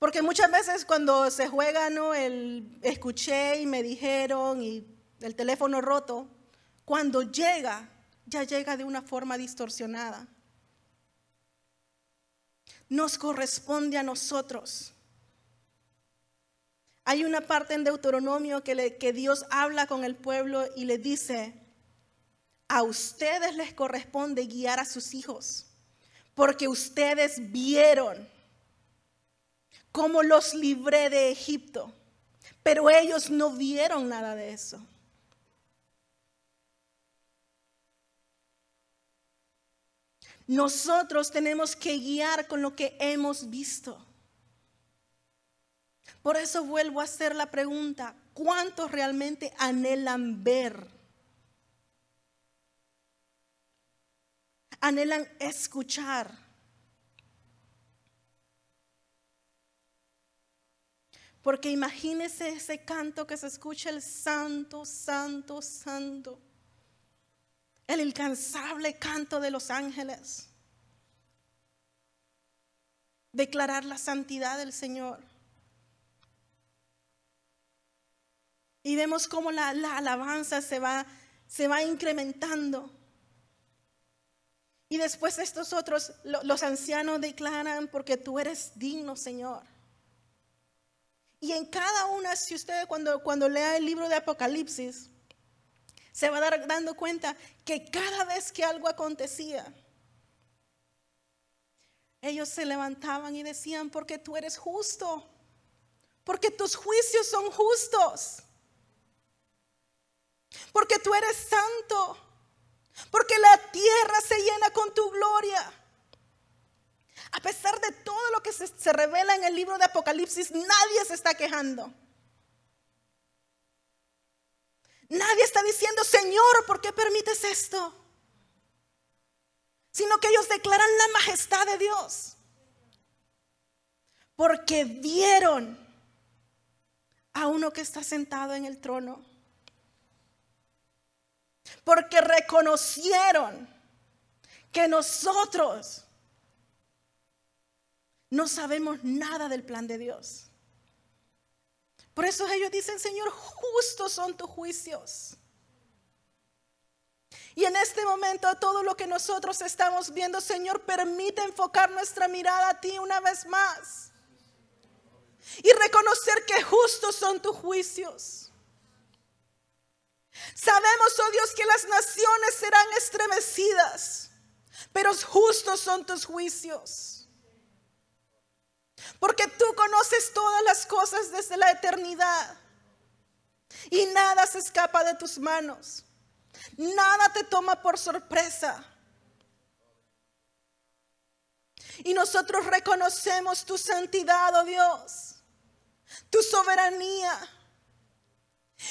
Porque muchas veces cuando se juega, ¿no? El escuché y me dijeron y el teléfono roto, cuando llega, ya llega de una forma distorsionada. Nos corresponde a nosotros hay una parte en Deuteronomio que, que Dios habla con el pueblo y le dice, a ustedes les corresponde guiar a sus hijos, porque ustedes vieron cómo los libré de Egipto, pero ellos no vieron nada de eso. Nosotros tenemos que guiar con lo que hemos visto. Por eso vuelvo a hacer la pregunta, ¿cuántos realmente anhelan ver? Anhelan escuchar. Porque imagínese ese canto que se escucha el santo, santo, santo. El incansable canto de los ángeles. Declarar la santidad del Señor. Y vemos cómo la, alabanza se va, se va incrementando. Y después estos otros, los ancianos declaran, porque tú eres digno, Señor. Y en cada una, si usted cuando, cuando lea el libro de Apocalipsis, se va a dar dando cuenta que cada vez que algo acontecía, ellos se levantaban y decían, porque tú eres justo, porque tus juicios son justos porque tú eres santo, porque la tierra se llena con tu gloria. A pesar de todo lo que se, revela en el libro de Apocalipsis, nadie se está quejando. Nadie está diciendo, Señor, ¿por qué permites esto? Sino que ellos declaran la majestad de Dios. Porque vieron a uno que está sentado en el trono porque reconocieron que nosotros no sabemos nada del plan de Dios. Por eso ellos dicen, Señor, justos son tus juicios. Y en este momento todo lo que nosotros estamos viendo, Señor, permite enfocar nuestra mirada a ti una vez más. Y reconocer que justos son tus juicios. Sabemos, oh Dios, que las naciones serán estremecidas, pero justos son tus juicios. Conoces todas las cosas desde la eternidad y nada se escapa de tus manos. Nada te toma por sorpresa. Y nosotros reconocemos tu santidad, oh Dios, tu soberanía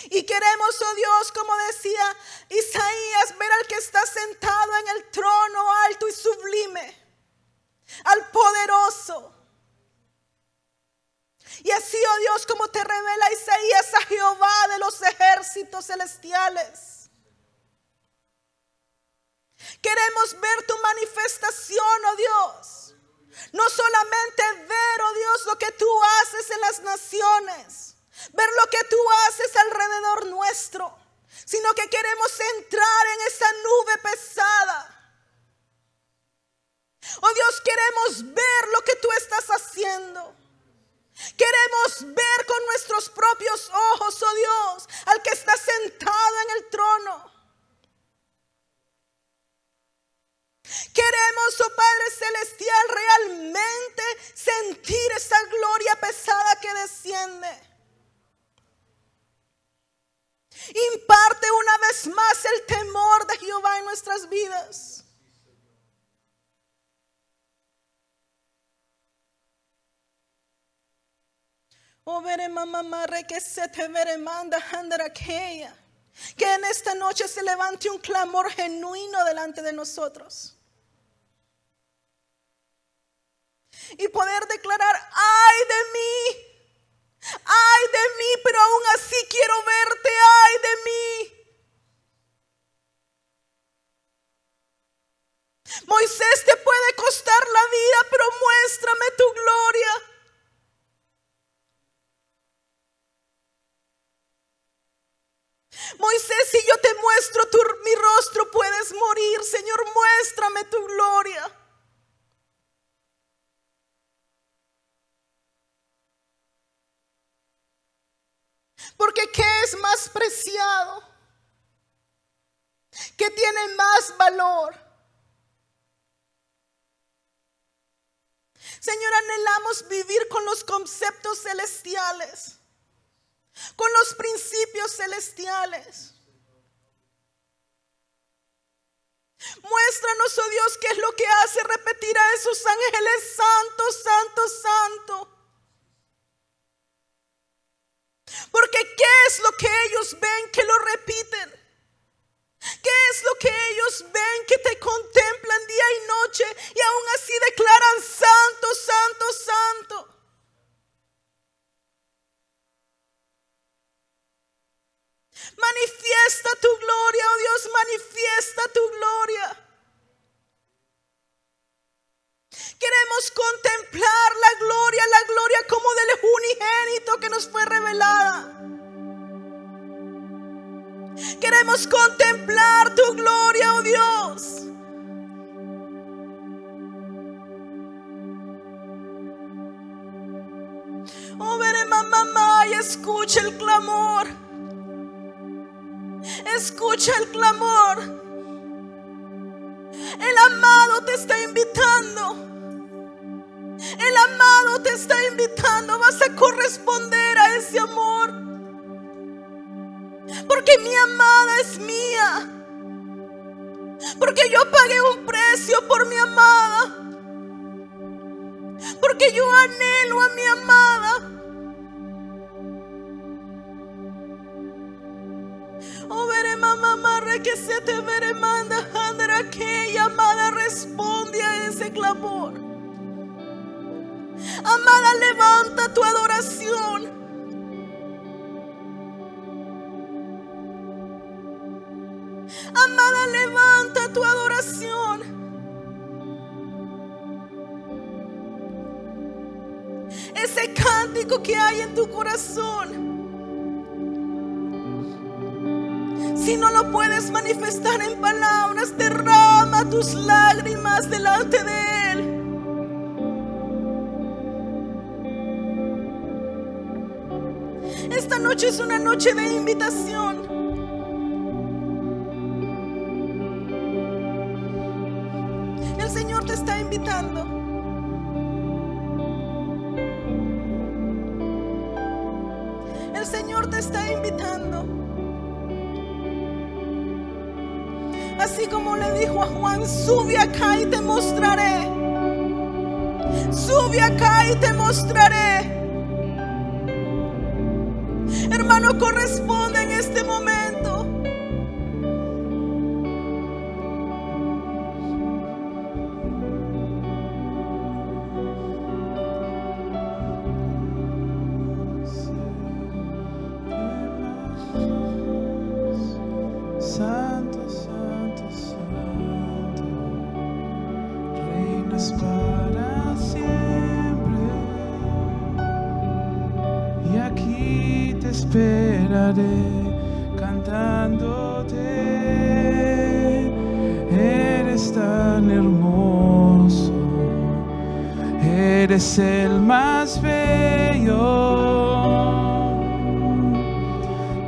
y queremos, oh Dios, como decía Isaías, ver al que está sentado en el trono alto y sublime, al poderoso. Y así, oh Dios, como te revela Isaías a Jehová de los ejércitos celestiales. Queremos ver tu manifestación, oh Dios. No solamente ver, oh Dios, lo que tú haces en las naciones, ver lo que tú haces alrededor nuestro, sino que queremos entrar en esa nube pesada. Oh Dios, queremos ver lo que tú estás haciendo. Queremos ver con nuestros propios ojos, oh Dios, al que está sentado en el trono. Queremos, oh Padre Celestial, realmente sentir esa gloria pesada que desciende. Imparte una vez más el temor de Jehová en nuestras vidas. Oh, veré mamá, que se te veré manda aquella. Que en esta noche se levante un clamor genuino delante de nosotros. Y poder declarar, ay de mí, ay de mí, pero aún así quiero verte, ay de mí. Moisés te puede costar la vida, pero muéstrame tu gloria. Moisés, si yo te muestro tu, mi rostro, puedes morir. Señor, muéstrame tu gloria. Porque ¿qué es preciado? ¿Qué tiene más valor? Señor, anhelamos vivir con los conceptos celestiales con los principios celestiales. Muéstranos, oh Dios, qué es lo que hace repetir a esos ángeles santo, santo, santo. Porque ¿qué es lo que ellos ven que lo repiten? ¿Qué es lo que ellos ven que te contemplan día y noche y aún así declaran santo, santo, santo? Manifiesta tu gloria, oh Dios, manifiesta tu gloria. Queremos contemplar la gloria, la gloria como del unigénito que nos fue revelada. Queremos contemplar tu gloria, oh Dios. Oh, veré mamá y escucha el clamor. Escucha el clamor. El amado te está invitando. El amado te está invitando. Vas a corresponder a ese amor. Porque mi amada es mía. Porque yo pagué un precio por mi amada. Porque yo anhelo a mi amada. Oh, veré mamá, que se te veré manda, andra que amada responde a ese clamor. Amada, levanta tu adoración. Amada, levanta tu adoración. Ese cántico que hay en tu corazón. Si no lo puedes manifestar en palabras, derrama tus lágrimas delante de Él. Noche es una noche de invitación. El Señor te está invitando. El Señor te está invitando. Así como le dijo a Juan, sube acá y te mostraré. Sube acá y te mostraré. Hermano, corresponde en este momento. Eres el más bello.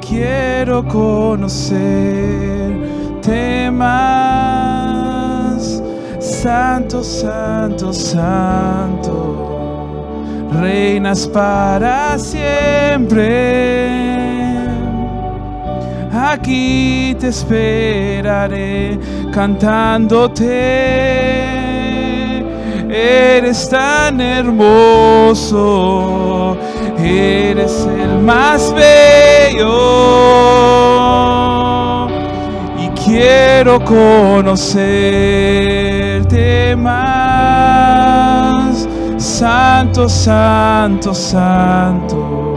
Quiero conocerte más, Santo, Santo, Santo, reinas para siempre. Aquí te esperaré cantándote. Eres tan hermoso, eres el más bello. Y quiero conocerte más. Santo, santo, santo,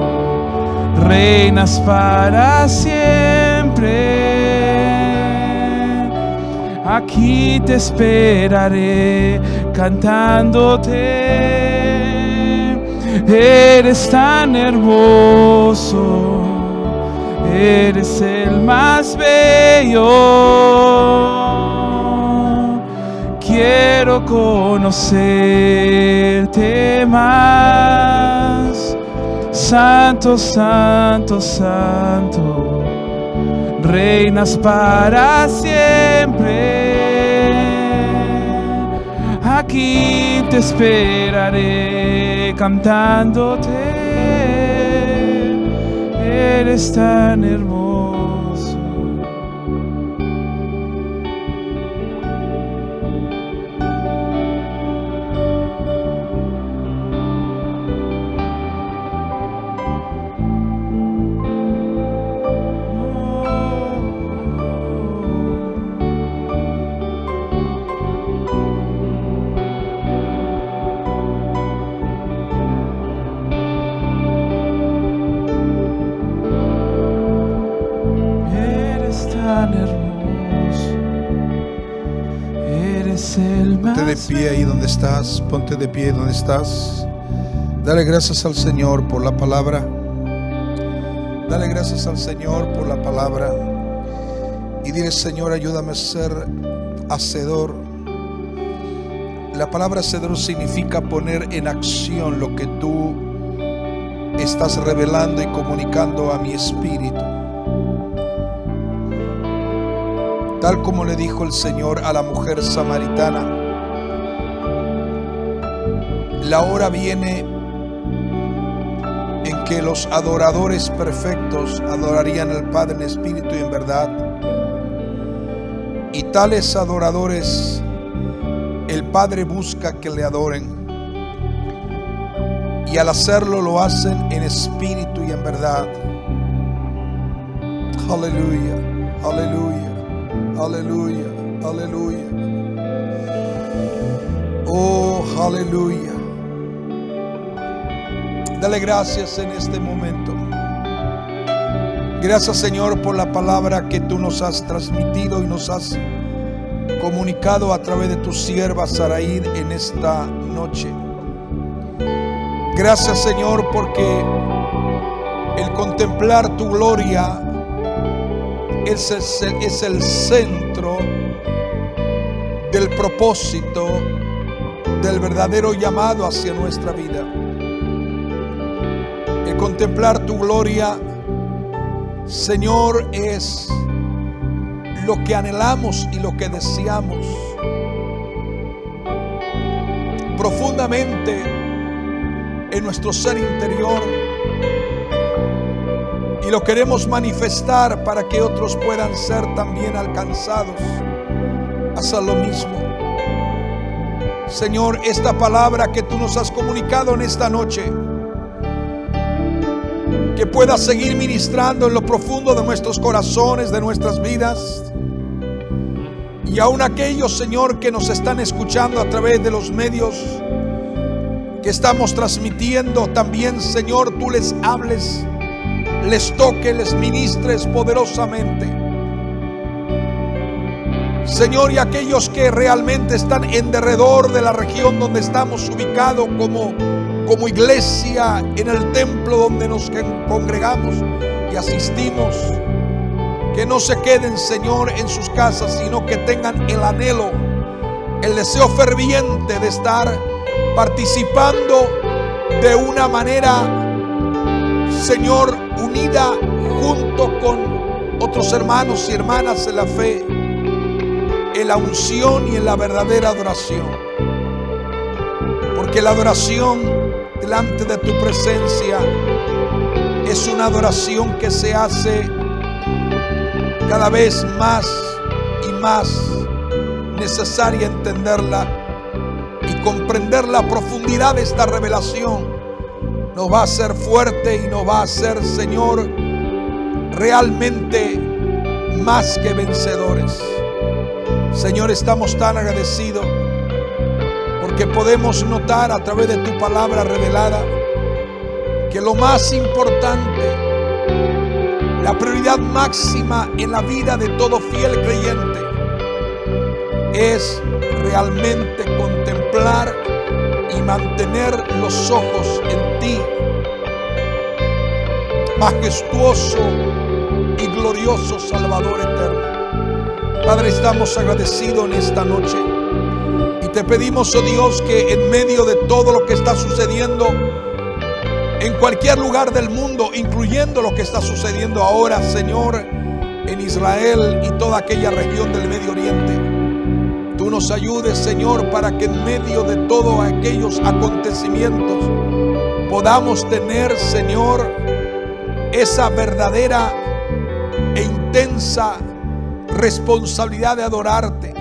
reinas para siempre. Aquí te esperaré cantándote. Eres tan hermoso, eres el más bello. Quiero conocerte más. Santo, santo, santo, reinas para siempre. Aquí te esperaré cantándote. Eres tan hermoso. Pie ahí donde estás, ponte de pie donde estás. Dale gracias al Señor por la palabra. Dale gracias al Señor por la palabra. Y dile, Señor, ayúdame a ser hacedor. La palabra hacedor significa poner en acción lo que tú estás revelando y comunicando a mi espíritu. Tal como le dijo el Señor a la mujer samaritana, la hora viene en que los adoradores perfectos adorarían al Padre en espíritu y en verdad. Y tales adoradores el Padre busca que le adoren. Y al hacerlo lo hacen en espíritu y en verdad. Aleluya, aleluya, aleluya, aleluya. Oh, aleluya. Dale gracias en este momento. Gracias Señor por la palabra que tú nos has transmitido y nos has comunicado a través de tu sierva Saraí en esta noche. Gracias Señor porque el contemplar tu gloria es el, es el centro del propósito del verdadero llamado hacia nuestra vida. Contemplar tu gloria, Señor, es lo que anhelamos y lo que deseamos profundamente en nuestro ser interior y lo queremos manifestar para que otros puedan ser también alcanzados hacer lo mismo. Señor, esta palabra que tú nos has comunicado en esta noche, que pueda seguir ministrando en lo profundo de nuestros corazones, de nuestras vidas. Y aún aquellos, Señor, que nos están escuchando a través de los medios que estamos transmitiendo, también, Señor, tú les hables, les toques, les ministres poderosamente. Señor, y aquellos que realmente están en derredor de la región donde estamos ubicados como como iglesia en el templo donde nos congregamos y asistimos. Que no se queden, Señor, en sus casas, sino que tengan el anhelo, el deseo ferviente de estar participando de una manera, Señor, unida junto con otros hermanos y hermanas en la fe, en la unción y en la verdadera adoración. Porque la adoración delante de tu presencia es una adoración que se hace cada vez más y más necesaria entenderla y comprender la profundidad de esta revelación nos va a hacer fuerte y nos va a hacer, Señor, realmente más que vencedores. Señor, estamos tan agradecidos porque podemos notar a través de tu palabra revelada que lo más importante la prioridad máxima en la vida de todo fiel creyente es realmente contemplar y mantener los ojos en ti, majestuoso y glorioso Salvador eterno. Padre, estamos agradecidos en esta noche te pedimos, oh Dios, que en medio de todo lo que está sucediendo, en cualquier lugar del mundo, incluyendo lo que está sucediendo ahora, Señor, en Israel y toda aquella región del Medio Oriente. Tú nos ayudes, Señor, para que en medio de todos aquellos acontecimientos podamos tener, Señor, esa verdadera e intensa responsabilidad de adorarte.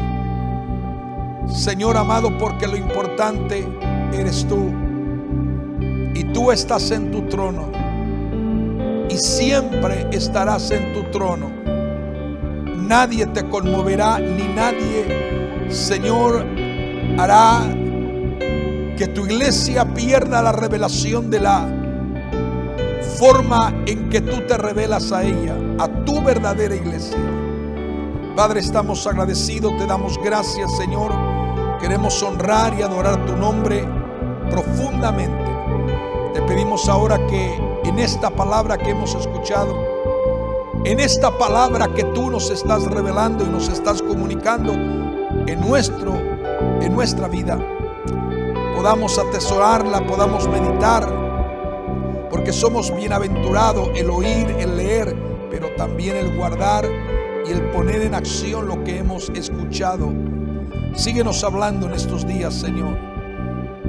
Señor amado, porque lo importante eres tú y tú estás en tu trono y siempre estarás en tu trono. Nadie te conmoverá ni nadie, Señor, hará que tu iglesia pierda la revelación de la forma en que tú te revelas a ella, a tu verdadera iglesia. Padre, estamos agradecidos, te damos gracias, Señor. Queremos honrar y adorar tu nombre profundamente. Te pedimos ahora que en esta palabra que hemos escuchado, en esta palabra que tú nos estás revelando y nos estás comunicando en nuestro en nuestra vida, podamos atesorarla, podamos meditar, porque somos bienaventurados el oír, el leer, pero también el guardar y el poner en acción lo que hemos escuchado. Síguenos hablando en estos días, Señor,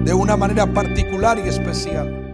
de una manera particular y especial.